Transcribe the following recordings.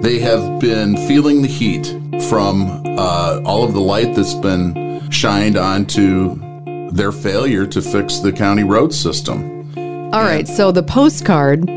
They have been feeling the heat from uh, all of the light that's been shined onto their failure to fix the county road system. All right, so the postcard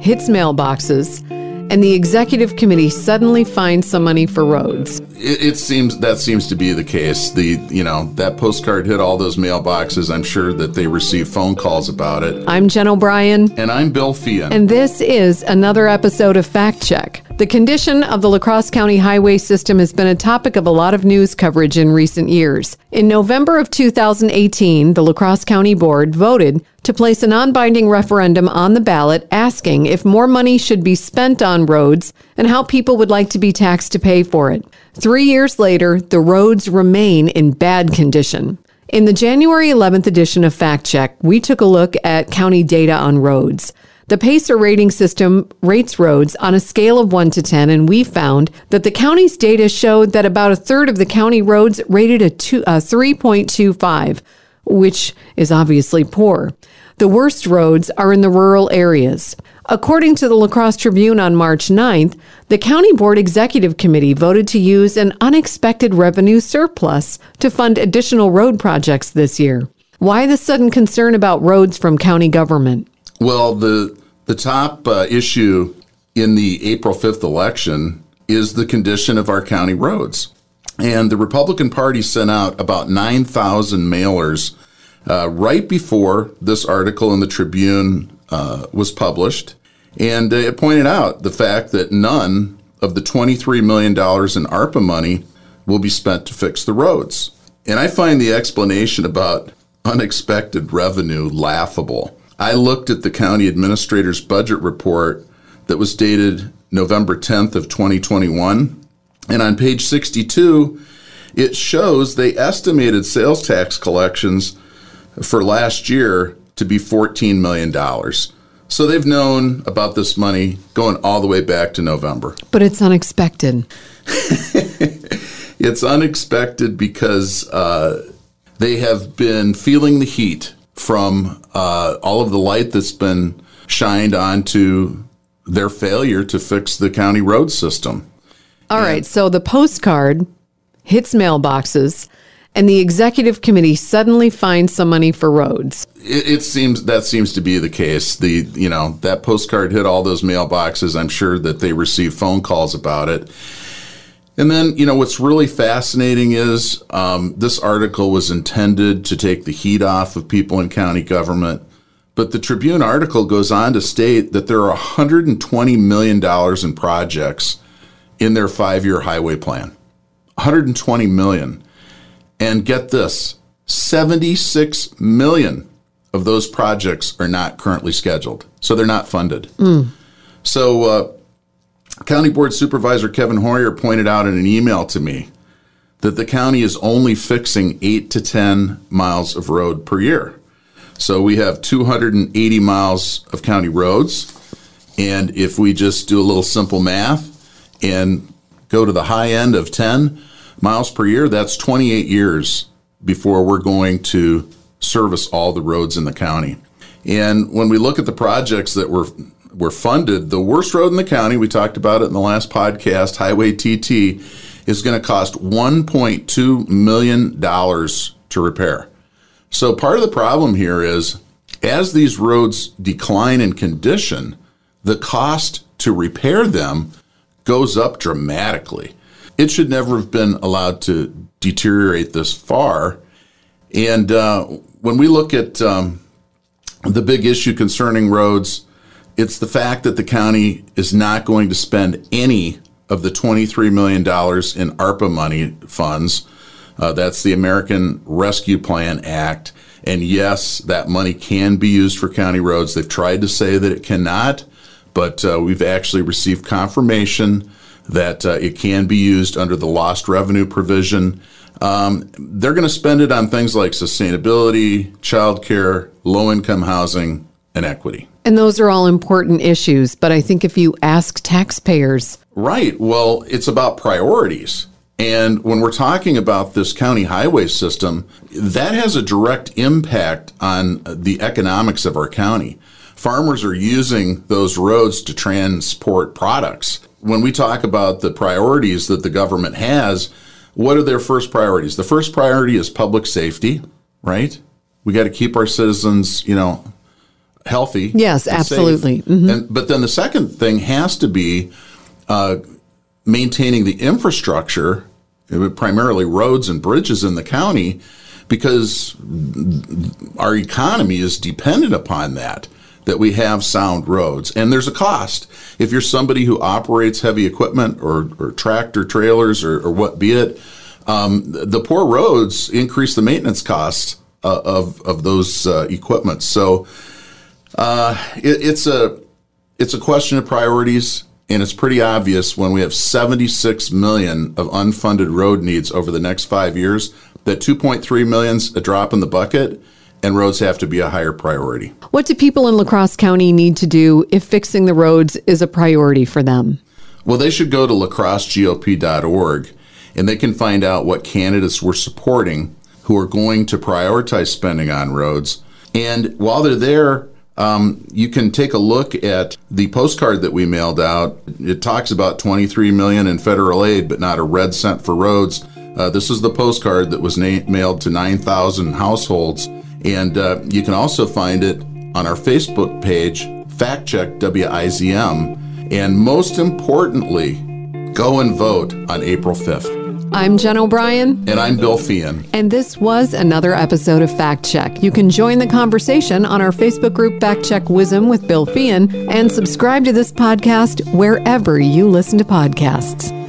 hits mailboxes, and the executive committee suddenly finds some money for roads. It, it seems that seems to be the case. The you know that postcard hit all those mailboxes. I'm sure that they received phone calls about it. I'm Jen O'Brien. And I'm Bill Feehan. And this is another episode of Fact Check. The condition of the La Crosse County highway system has been a topic of a lot of news coverage in recent years. In November of 2018, the La Crosse County Board voted to place a non binding referendum on the ballot asking if more money should be spent on roads and how people would like to be taxed to pay for it. Three years later, the roads remain in bad condition. In the January 11th edition of Fact Check, we took a look at county data on roads. The PASER rating system rates roads on a scale of 1 to 10, and we found that the county's data showed that about a third of the county roads rated a, two, a 3.25, which is obviously poor. The worst roads are in the rural areas. According to the La Crosse Tribune on March 9th, the County Board Executive Committee voted to use an unexpected revenue surplus to fund additional road projects this year. Why the sudden concern about roads from county government? Well, the the top uh, issue in the April 5th election is the condition of our county roads. And the Republican Party sent out about 9,000 mailers uh, right before this article in the Tribune uh, was published. And it pointed out the fact that none of the $23 million in ARPA money will be spent to fix the roads. And I find the explanation about unexpected revenue laughable. I looked at the county administrator's budget report that was dated November 10th of 2021, and on page 62, it shows they estimated sales tax collections for last year to be $14 million. So they've known about this money going all the way back to November. But it's unexpected. it's unexpected because uh, they have been feeling the heat from uh, all of the light that's been shined onto their failure to fix the county road system. All and right, so the postcard hits mailboxes and the executive committee suddenly finds some money for roads. It, it, seems that seems to be the case. The you know that postcard hit all those mailboxes. I'm sure that they received phone calls about it. And then, you know, what's really fascinating is um, this article was intended to take the heat off of people in county government. But the Tribune article goes on to state that there are $120 million in projects in their five year highway plan. 120 million. And get this 76 million of those projects are not currently scheduled. So they're not funded. Mm. So, uh, County Board Supervisor Kevin Hoyer pointed out in an email to me that the county is only fixing 8 to 10 miles of road per year. So we have 280 miles of county roads. And if we just do a little simple math and go to the high end of 10 miles per year, that's 28 years before we're going to service all the roads in the county. And when we look at the projects that were were funded. The worst road in the county, we talked about it in the last podcast, Highway TT, is going to cost $1.2 million to repair. So part of the problem here is as these roads decline in condition, the cost to repair them goes up dramatically. It should never have been allowed to deteriorate this far. And uh, when we look at um, the big issue concerning roads, it's the fact that the county is not going to spend any of the $23 million in ARPA money funds. Uh, that's the American Rescue Plan Act. And yes, that money can be used for county roads. They've tried to say that it cannot, but uh, we've actually received confirmation that uh, it can be used under the lost revenue provision. Um, they're going to spend it on things like sustainability, childcare, low income housing, and equity. And those are all important issues. But I think if you ask taxpayers. Right. Well, it's about priorities. And when we're talking about this county highway system, that has a direct impact on the economics of our county. Farmers are using those roads to transport products. when we talk about the priorities that the government has, what are their first priorities? The first priority is public safety, right? We got to keep our citizens, you know, healthy. Yes, absolutely. Mm-hmm. And, but then the second thing has to be uh, maintaining the infrastructure, primarily roads and bridges in the county, because our economy is dependent upon that that we have sound roads. And there's a cost. If you're somebody who operates heavy equipment or, or tractor trailers or, or, what be it, um, the poor roads increase the maintenance costs uh, of, of those uh, equipment. So uh, it, it's a it's a question of priorities, and it's pretty obvious when we have 76 million of unfunded road needs over the next five years that 2.3 million's a drop in the bucket and roads have to be a higher priority. What do people in La Crosse County need to do if fixing the roads is a priority for them? Well, they should go to lacrossegop.org and they can find out what candidates we're supporting who are going to prioritize spending on roads. And while they're there, um, you can take a look at the postcard that we mailed out. It talks about 23 million in federal aid, but not a red cent for roads. Uh, this is the postcard that was na- mailed to 9,000 households and uh, you can also find it on our Facebook page, Fact Check WIZM. And most importantly, go and vote on April 5th. I'm Jen O'Brien. And I'm Bill Feehan. And this was another episode of Fact Check. You can join the conversation on our Facebook group, Fact Check WIZM with Bill Feehan, and subscribe to this podcast wherever you listen to podcasts.